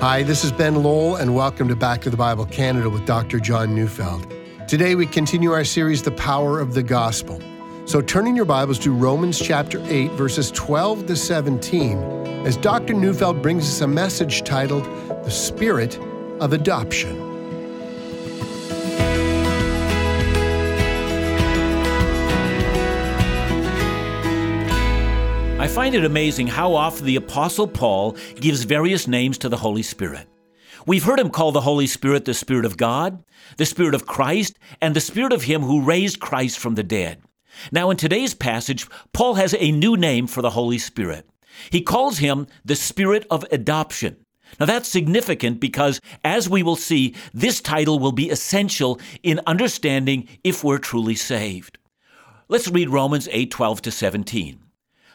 Hi, this is Ben Lowell, and welcome to Back to the Bible Canada with Dr. John Neufeld. Today we continue our series, The Power of the Gospel. So turning your Bibles to Romans chapter 8, verses 12 to 17, as Dr. Neufeld brings us a message titled, The Spirit of Adoption. Find it amazing how often the Apostle Paul gives various names to the Holy Spirit. We've heard him call the Holy Spirit the Spirit of God, the Spirit of Christ, and the Spirit of Him who raised Christ from the dead. Now, in today's passage, Paul has a new name for the Holy Spirit. He calls him the Spirit of Adoption. Now, that's significant because, as we will see, this title will be essential in understanding if we're truly saved. Let's read Romans 8 12 to 17.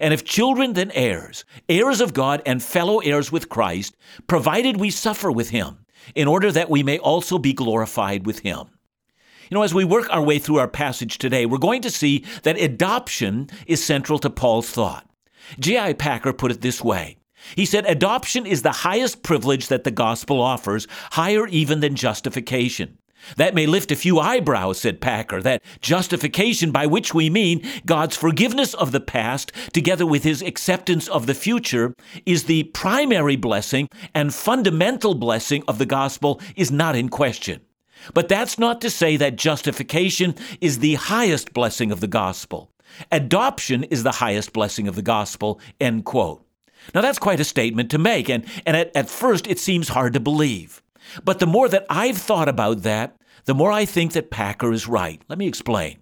And if children, then heirs, heirs of God and fellow heirs with Christ, provided we suffer with Him, in order that we may also be glorified with Him. You know, as we work our way through our passage today, we're going to see that adoption is central to Paul's thought. J.I. Packer put it this way He said, Adoption is the highest privilege that the gospel offers, higher even than justification. That may lift a few eyebrows, said Packer, that justification by which we mean God's forgiveness of the past together with his acceptance of the future is the primary blessing and fundamental blessing of the gospel is not in question. But that's not to say that justification is the highest blessing of the gospel. Adoption is the highest blessing of the gospel, end quote. Now that's quite a statement to make, and, and at, at first it seems hard to believe. But the more that I've thought about that, the more I think that Packer is right. Let me explain.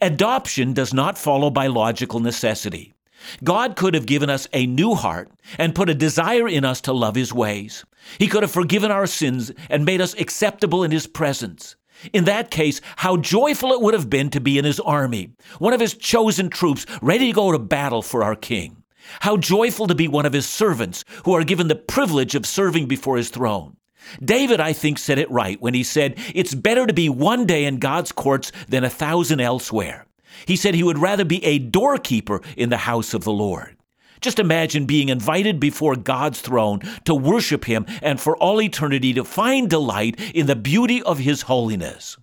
Adoption does not follow by logical necessity. God could have given us a new heart and put a desire in us to love His ways. He could have forgiven our sins and made us acceptable in His presence. In that case, how joyful it would have been to be in His army, one of His chosen troops, ready to go to battle for our King. How joyful to be one of His servants who are given the privilege of serving before His throne. David, I think, said it right when he said, It's better to be one day in God's courts than a thousand elsewhere. He said he would rather be a doorkeeper in the house of the Lord. Just imagine being invited before God's throne to worship Him and for all eternity to find delight in the beauty of His holiness.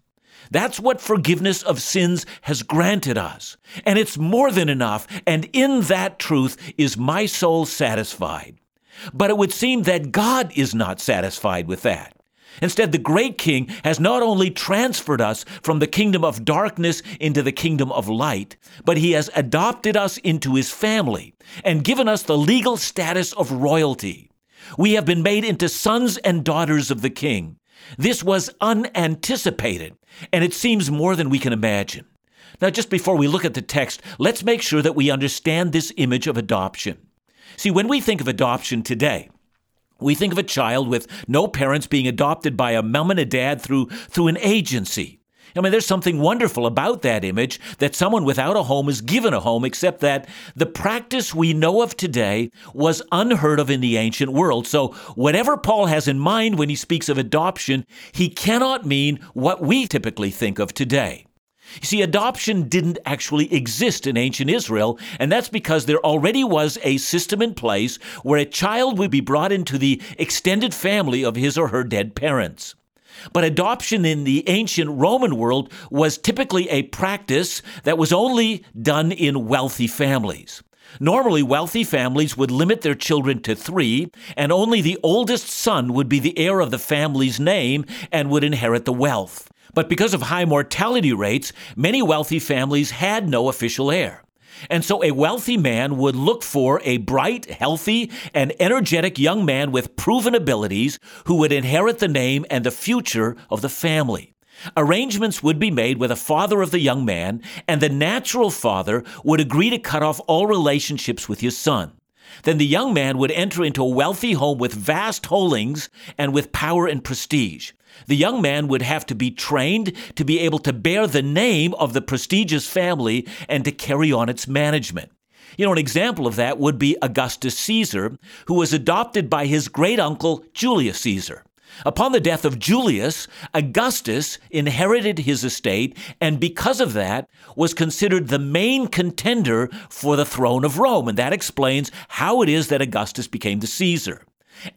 That's what forgiveness of sins has granted us. And it's more than enough. And in that truth is my soul satisfied. But it would seem that God is not satisfied with that. Instead, the great king has not only transferred us from the kingdom of darkness into the kingdom of light, but he has adopted us into his family and given us the legal status of royalty. We have been made into sons and daughters of the king. This was unanticipated, and it seems more than we can imagine. Now, just before we look at the text, let's make sure that we understand this image of adoption. See, when we think of adoption today, we think of a child with no parents being adopted by a mom and a dad through, through an agency. I mean, there's something wonderful about that image that someone without a home is given a home, except that the practice we know of today was unheard of in the ancient world. So, whatever Paul has in mind when he speaks of adoption, he cannot mean what we typically think of today. You see, adoption didn't actually exist in ancient Israel, and that's because there already was a system in place where a child would be brought into the extended family of his or her dead parents. But adoption in the ancient Roman world was typically a practice that was only done in wealthy families. Normally, wealthy families would limit their children to three, and only the oldest son would be the heir of the family's name and would inherit the wealth. But because of high mortality rates, many wealthy families had no official heir. And so a wealthy man would look for a bright, healthy, and energetic young man with proven abilities who would inherit the name and the future of the family. Arrangements would be made with the father of the young man, and the natural father would agree to cut off all relationships with his son. then the young man would enter into a wealthy home with vast holdings and with power and prestige. The young man would have to be trained to be able to bear the name of the prestigious family and to carry on its management. You know, an example of that would be Augustus Caesar, who was adopted by his great uncle Julius Caesar. Upon the death of Julius, Augustus inherited his estate and because of that was considered the main contender for the throne of Rome. And that explains how it is that Augustus became the Caesar.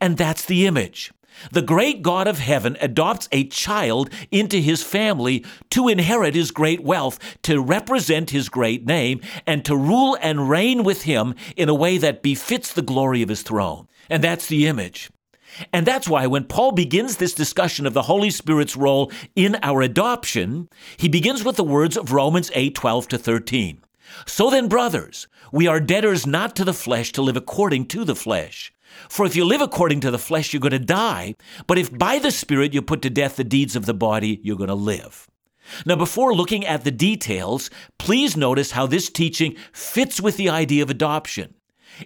And that's the image. The great God of heaven adopts a child into his family to inherit his great wealth, to represent his great name, and to rule and reign with him in a way that befits the glory of his throne. And that's the image. And that's why when Paul begins this discussion of the Holy Spirit's role in our adoption, he begins with the words of Romans 8 12 to 13. So then, brothers, we are debtors not to the flesh to live according to the flesh. For if you live according to the flesh, you're going to die. But if by the Spirit you put to death the deeds of the body, you're going to live. Now, before looking at the details, please notice how this teaching fits with the idea of adoption.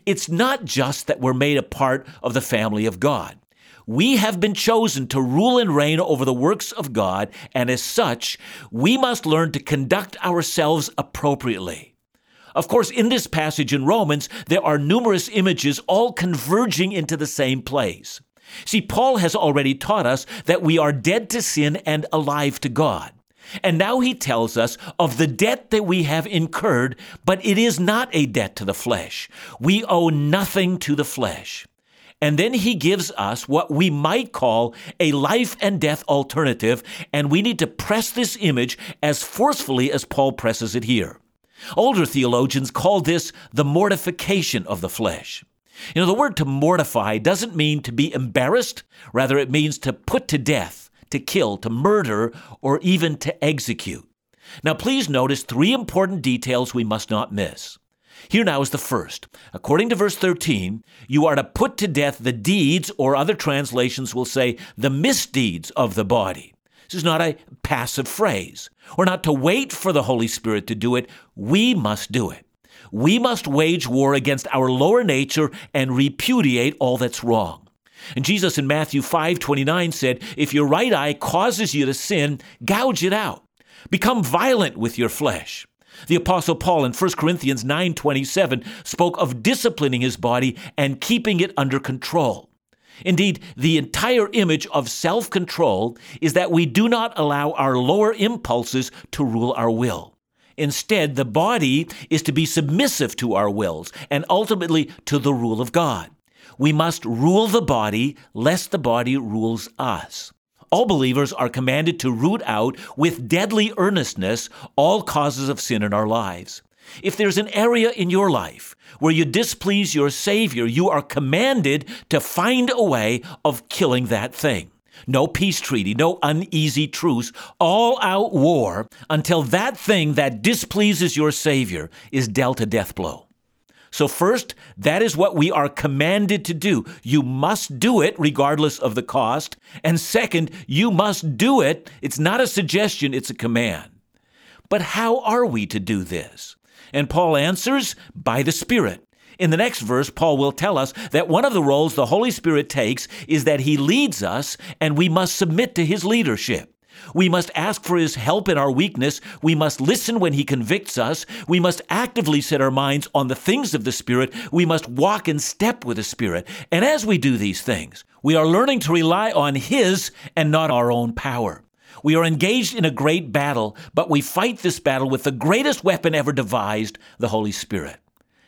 It's not just that we're made a part of the family of God. We have been chosen to rule and reign over the works of God, and as such, we must learn to conduct ourselves appropriately. Of course, in this passage in Romans, there are numerous images all converging into the same place. See, Paul has already taught us that we are dead to sin and alive to God. And now he tells us of the debt that we have incurred, but it is not a debt to the flesh. We owe nothing to the flesh. And then he gives us what we might call a life and death alternative, and we need to press this image as forcefully as Paul presses it here. Older theologians call this the mortification of the flesh. You know, the word to mortify doesn't mean to be embarrassed, rather, it means to put to death, to kill, to murder, or even to execute. Now, please notice three important details we must not miss. Here now is the first. According to verse 13, you are to put to death the deeds, or other translations will say, the misdeeds of the body. This is not a passive phrase. We're not to wait for the Holy Spirit to do it. We must do it. We must wage war against our lower nature and repudiate all that's wrong. And Jesus in Matthew 5:29 said, "If your right eye causes you to sin, gouge it out. Become violent with your flesh." The apostle Paul in 1 Corinthians 9:27 spoke of disciplining his body and keeping it under control. Indeed, the entire image of self control is that we do not allow our lower impulses to rule our will. Instead, the body is to be submissive to our wills and ultimately to the rule of God. We must rule the body lest the body rules us. All believers are commanded to root out with deadly earnestness all causes of sin in our lives. If there's an area in your life where you displease your Savior, you are commanded to find a way of killing that thing. No peace treaty, no uneasy truce, all out war until that thing that displeases your Savior is dealt a death blow. So, first, that is what we are commanded to do. You must do it regardless of the cost. And second, you must do it. It's not a suggestion, it's a command. But how are we to do this? And Paul answers, by the Spirit. In the next verse, Paul will tell us that one of the roles the Holy Spirit takes is that he leads us and we must submit to his leadership. We must ask for his help in our weakness. We must listen when he convicts us. We must actively set our minds on the things of the Spirit. We must walk in step with the Spirit. And as we do these things, we are learning to rely on his and not our own power. We are engaged in a great battle, but we fight this battle with the greatest weapon ever devised, the Holy Spirit.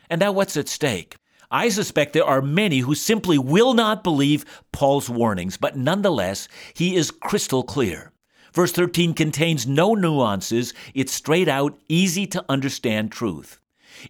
And now what's at stake? I suspect there are many who simply will not believe Paul's warnings, but nonetheless, he is crystal clear. Verse 13 contains no nuances, it's straight out, easy to understand truth.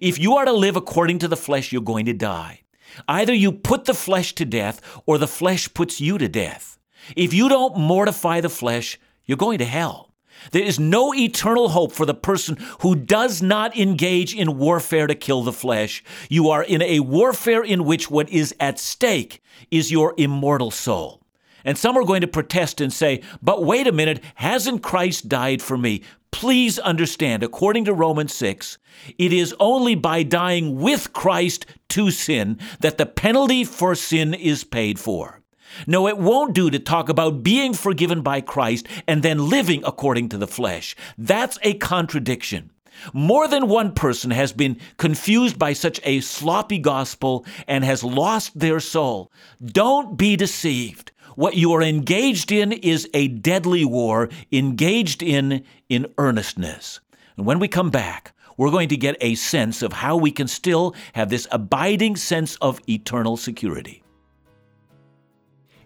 If you are to live according to the flesh, you're going to die. Either you put the flesh to death, or the flesh puts you to death. If you don't mortify the flesh, you're going to hell. There is no eternal hope for the person who does not engage in warfare to kill the flesh. You are in a warfare in which what is at stake is your immortal soul. And some are going to protest and say, but wait a minute, hasn't Christ died for me? Please understand, according to Romans 6, it is only by dying with Christ to sin that the penalty for sin is paid for. No, it won't do to talk about being forgiven by Christ and then living according to the flesh. That's a contradiction. More than one person has been confused by such a sloppy gospel and has lost their soul. Don't be deceived. What you are engaged in is a deadly war, engaged in in earnestness. And when we come back, we're going to get a sense of how we can still have this abiding sense of eternal security.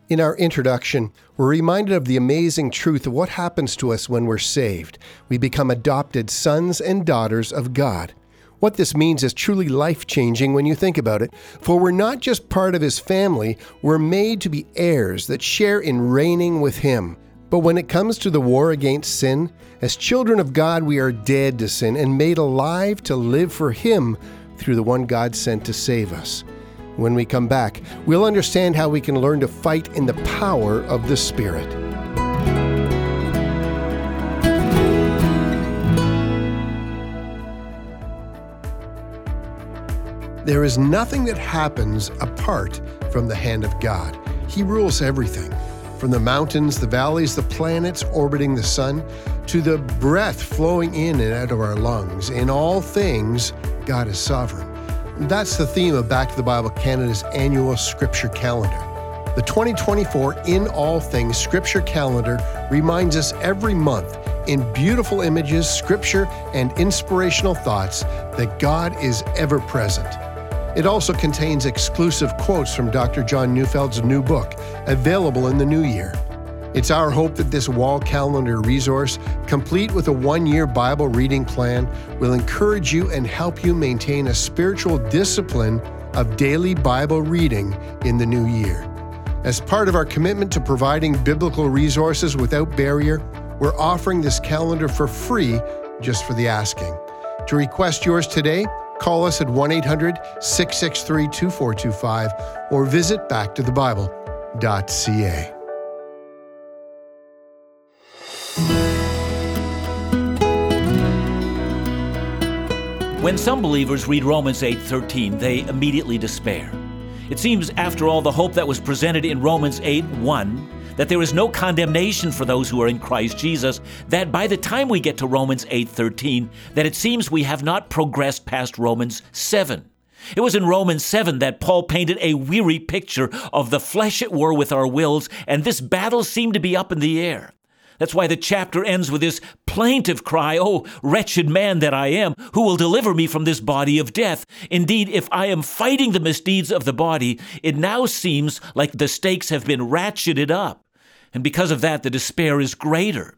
In our introduction, we're reminded of the amazing truth of what happens to us when we're saved. We become adopted sons and daughters of God. What this means is truly life changing when you think about it, for we're not just part of His family, we're made to be heirs that share in reigning with Him. But when it comes to the war against sin, as children of God, we are dead to sin and made alive to live for Him through the one God sent to save us. When we come back, we'll understand how we can learn to fight in the power of the Spirit. There is nothing that happens apart from the hand of God. He rules everything from the mountains, the valleys, the planets orbiting the sun, to the breath flowing in and out of our lungs. In all things, God is sovereign. That's the theme of Back to the Bible Canada's annual scripture calendar. The 2024 In All Things Scripture Calendar reminds us every month in beautiful images, scripture, and inspirational thoughts that God is ever present. It also contains exclusive quotes from Dr. John Neufeld's new book, available in the new year. It's our hope that this wall calendar resource, complete with a one year Bible reading plan, will encourage you and help you maintain a spiritual discipline of daily Bible reading in the new year. As part of our commitment to providing biblical resources without barrier, we're offering this calendar for free just for the asking. To request yours today, call us at 1 800 663 2425 or visit backtothebible.ca. When some believers read Romans 8:13, they immediately despair. It seems after all the hope that was presented in Romans 8:1 that there is no condemnation for those who are in Christ Jesus, that by the time we get to Romans 8:13, that it seems we have not progressed past Romans 7. It was in Romans 7 that Paul painted a weary picture of the flesh at war with our wills, and this battle seemed to be up in the air. That's why the chapter ends with this plaintive cry, Oh, wretched man that I am, who will deliver me from this body of death? Indeed, if I am fighting the misdeeds of the body, it now seems like the stakes have been ratcheted up. And because of that, the despair is greater.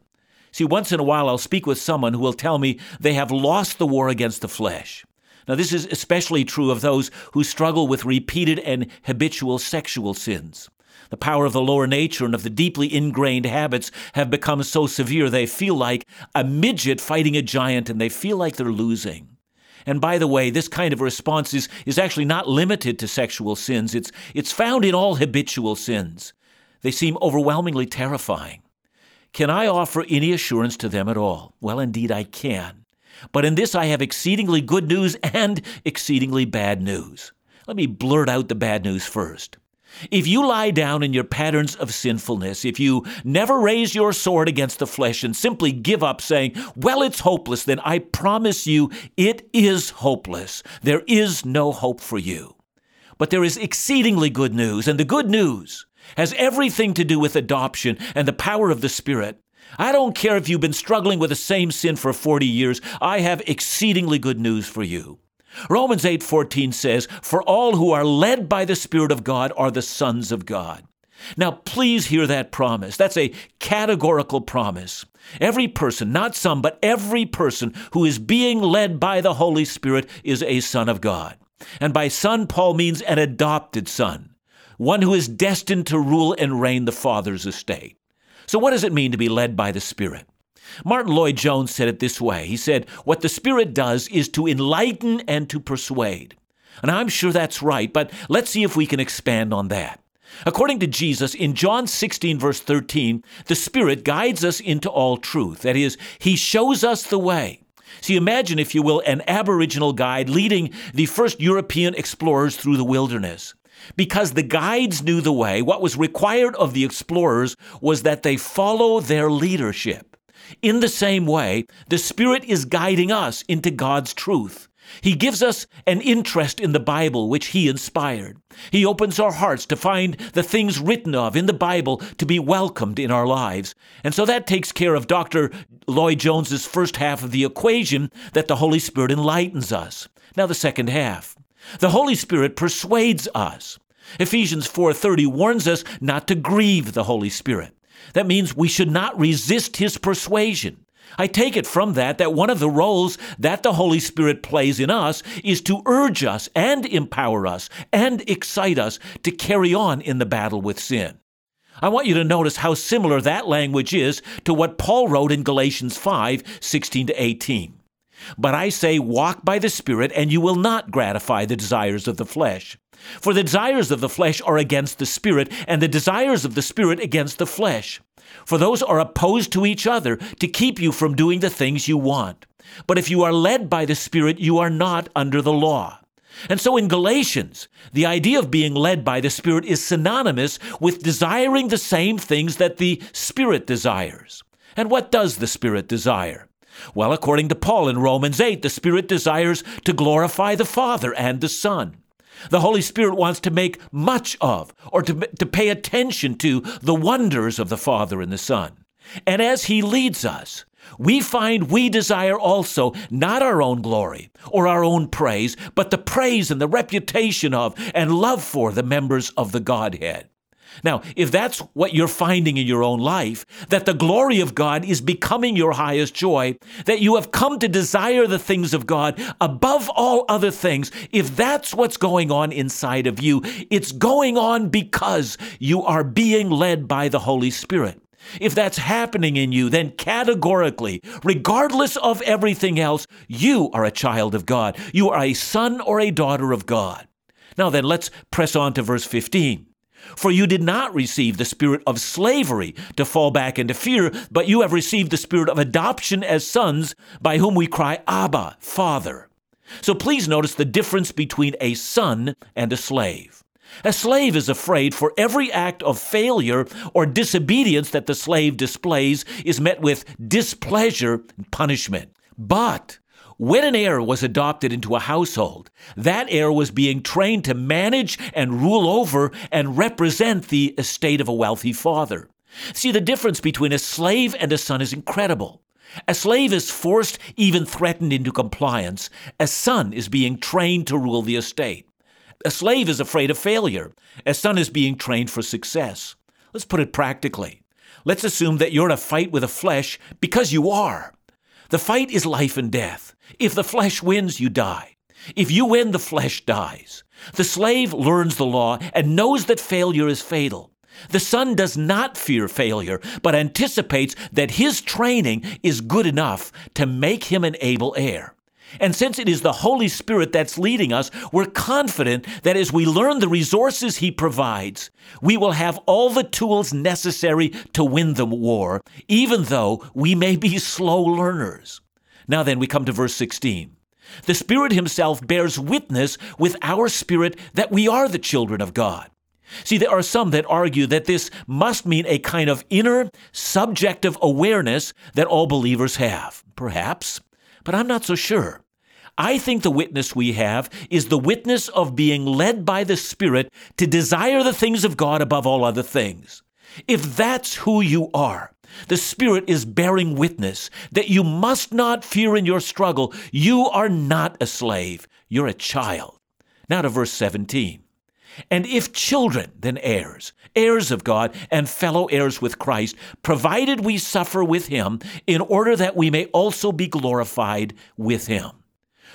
See, once in a while, I'll speak with someone who will tell me they have lost the war against the flesh. Now, this is especially true of those who struggle with repeated and habitual sexual sins. The power of the lower nature and of the deeply ingrained habits have become so severe they feel like a midget fighting a giant and they feel like they're losing. And by the way, this kind of response is, is actually not limited to sexual sins. It's, it's found in all habitual sins. They seem overwhelmingly terrifying. Can I offer any assurance to them at all? Well, indeed, I can. But in this, I have exceedingly good news and exceedingly bad news. Let me blurt out the bad news first. If you lie down in your patterns of sinfulness, if you never raise your sword against the flesh and simply give up saying, Well, it's hopeless, then I promise you it is hopeless. There is no hope for you. But there is exceedingly good news, and the good news has everything to do with adoption and the power of the Spirit. I don't care if you've been struggling with the same sin for 40 years, I have exceedingly good news for you. Romans 8:14 says, "For all who are led by the Spirit of God are the sons of God." Now, please hear that promise. That's a categorical promise. Every person, not some, but every person who is being led by the Holy Spirit is a son of God. And by son, Paul means an adopted son, one who is destined to rule and reign the Father's estate. So, what does it mean to be led by the Spirit? Martyn Lloyd-Jones said it this way He said, What the Spirit does is to enlighten and to persuade. And I'm sure that's right, but let's see if we can expand on that. According to Jesus, in John 16, verse 13, the Spirit guides us into all truth. That is, He shows us the way. So imagine, if you will, an Aboriginal guide leading the first European explorers through the wilderness. Because the guides knew the way, what was required of the explorers was that they follow their leadership. In the same way, the Spirit is guiding us into God's truth. He gives us an interest in the Bible which He inspired. He opens our hearts to find the things written of in the Bible to be welcomed in our lives. And so that takes care of Dr. Lloyd Jones's first half of the equation that the Holy Spirit enlightens us. Now the second half. The Holy Spirit persuades us. Ephesians 4:30 warns us not to grieve the Holy Spirit. That means we should not resist his persuasion. I take it from that that one of the roles that the Holy Spirit plays in us is to urge us and empower us and excite us to carry on in the battle with sin. I want you to notice how similar that language is to what Paul wrote in Galatians 5 16 to 18. But I say, walk by the Spirit, and you will not gratify the desires of the flesh. For the desires of the flesh are against the Spirit, and the desires of the Spirit against the flesh. For those are opposed to each other to keep you from doing the things you want. But if you are led by the Spirit, you are not under the law. And so in Galatians, the idea of being led by the Spirit is synonymous with desiring the same things that the Spirit desires. And what does the Spirit desire? Well, according to Paul in Romans 8, the Spirit desires to glorify the Father and the Son. The Holy Spirit wants to make much of or to, to pay attention to the wonders of the Father and the Son. And as He leads us, we find we desire also not our own glory or our own praise, but the praise and the reputation of and love for the members of the Godhead. Now, if that's what you're finding in your own life, that the glory of God is becoming your highest joy, that you have come to desire the things of God above all other things, if that's what's going on inside of you, it's going on because you are being led by the Holy Spirit. If that's happening in you, then categorically, regardless of everything else, you are a child of God. You are a son or a daughter of God. Now then, let's press on to verse 15. For you did not receive the spirit of slavery to fall back into fear, but you have received the spirit of adoption as sons, by whom we cry, Abba, Father. So please notice the difference between a son and a slave. A slave is afraid for every act of failure or disobedience that the slave displays is met with displeasure and punishment. But when an heir was adopted into a household, that heir was being trained to manage and rule over and represent the estate of a wealthy father. See, the difference between a slave and a son is incredible. A slave is forced, even threatened into compliance. A son is being trained to rule the estate. A slave is afraid of failure. A son is being trained for success. Let's put it practically. Let's assume that you're in a fight with the flesh because you are. The fight is life and death. If the flesh wins, you die. If you win, the flesh dies. The slave learns the law and knows that failure is fatal. The son does not fear failure, but anticipates that his training is good enough to make him an able heir. And since it is the Holy Spirit that's leading us, we're confident that as we learn the resources He provides, we will have all the tools necessary to win the war, even though we may be slow learners. Now then, we come to verse 16. The Spirit Himself bears witness with our spirit that we are the children of God. See, there are some that argue that this must mean a kind of inner, subjective awareness that all believers have. Perhaps but I'm not so sure. I think the witness we have is the witness of being led by the Spirit to desire the things of God above all other things. If that's who you are, the Spirit is bearing witness that you must not fear in your struggle. You are not a slave, you're a child. Now to verse 17. And if children, then heirs, heirs of God, and fellow heirs with Christ, provided we suffer with him, in order that we may also be glorified with him.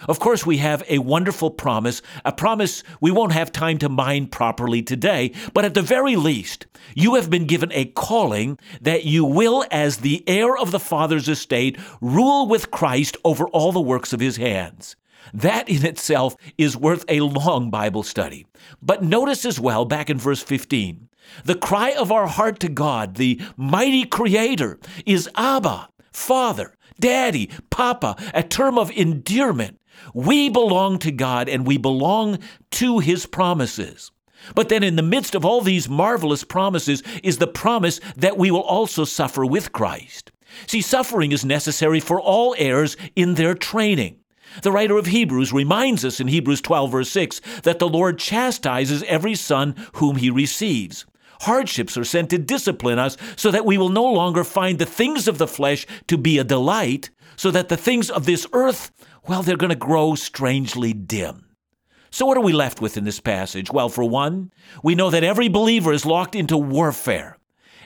Of course, we have a wonderful promise, a promise we won't have time to mine properly today, but at the very least, you have been given a calling that you will, as the heir of the Father's estate, rule with Christ over all the works of his hands. That in itself is worth a long Bible study. But notice as well, back in verse 15, the cry of our heart to God, the mighty Creator, is Abba, Father, Daddy, Papa, a term of endearment. We belong to God and we belong to His promises. But then, in the midst of all these marvelous promises, is the promise that we will also suffer with Christ. See, suffering is necessary for all heirs in their training. The writer of Hebrews reminds us in Hebrews 12, verse 6, that the Lord chastises every son whom he receives. Hardships are sent to discipline us so that we will no longer find the things of the flesh to be a delight, so that the things of this earth, well, they're going to grow strangely dim. So, what are we left with in this passage? Well, for one, we know that every believer is locked into warfare,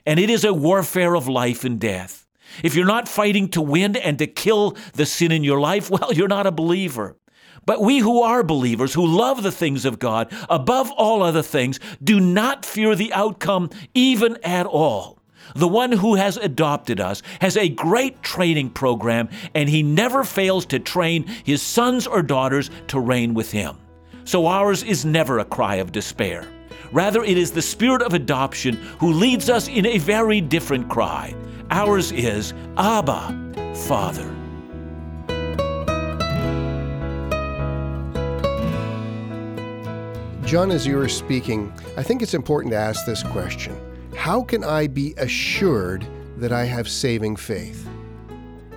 and it is a warfare of life and death. If you're not fighting to win and to kill the sin in your life, well, you're not a believer. But we who are believers, who love the things of God above all other things, do not fear the outcome even at all. The one who has adopted us has a great training program, and he never fails to train his sons or daughters to reign with him. So ours is never a cry of despair. Rather, it is the spirit of adoption who leads us in a very different cry. Ours is Abba, Father. John, as you were speaking, I think it's important to ask this question How can I be assured that I have saving faith?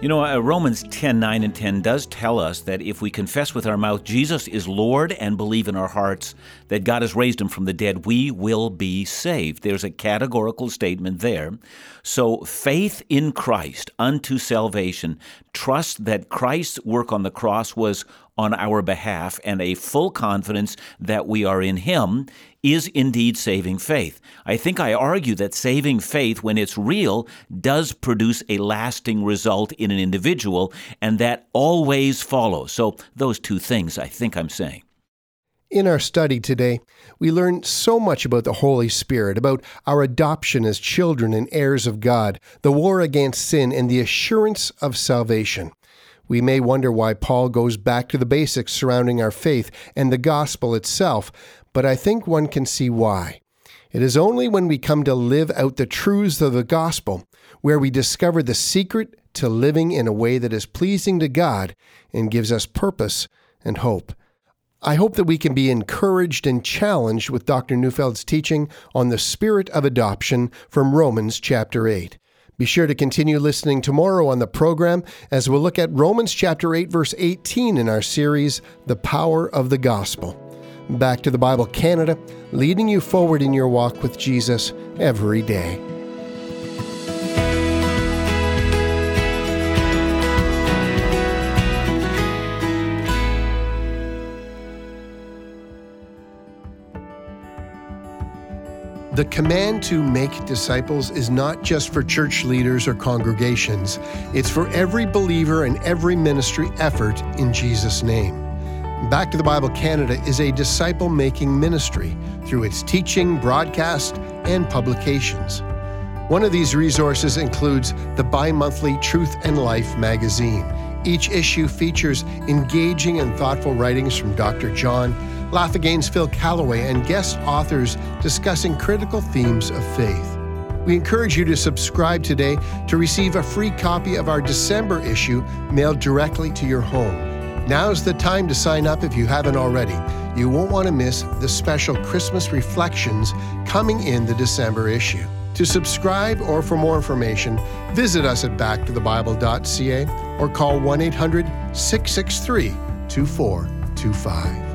You know, uh, Romans 10 9 and 10 does tell us that if we confess with our mouth Jesus is Lord and believe in our hearts that God has raised him from the dead, we will be saved. There's a categorical statement there. So, faith in Christ unto salvation, trust that Christ's work on the cross was on our behalf, and a full confidence that we are in Him is indeed saving faith. I think I argue that saving faith, when it's real, does produce a lasting result in an individual, and that always follows. So, those two things I think I'm saying. In our study today, we learn so much about the Holy Spirit, about our adoption as children and heirs of God, the war against sin, and the assurance of salvation. We may wonder why Paul goes back to the basics surrounding our faith and the gospel itself, but I think one can see why. It is only when we come to live out the truths of the gospel where we discover the secret to living in a way that is pleasing to God and gives us purpose and hope. I hope that we can be encouraged and challenged with Dr. Neufeld's teaching on the spirit of adoption from Romans chapter 8. Be sure to continue listening tomorrow on the program as we'll look at Romans chapter 8 verse 18 in our series The Power of the Gospel. Back to the Bible Canada, leading you forward in your walk with Jesus every day. The command to make disciples is not just for church leaders or congregations, it's for every believer and every ministry effort in Jesus' name. Back to the Bible Canada is a disciple making ministry through its teaching, broadcast, and publications. One of these resources includes the bi monthly Truth and Life magazine. Each issue features engaging and thoughtful writings from Dr. John Laugh Again's Phil Callaway, and guest authors discussing critical themes of faith. We encourage you to subscribe today to receive a free copy of our December issue mailed directly to your home. Now's the time to sign up if you haven't already. You won't want to miss the special Christmas reflections coming in the December issue. To subscribe or for more information, visit us at backtothebible.ca or call 1 800 663 2425.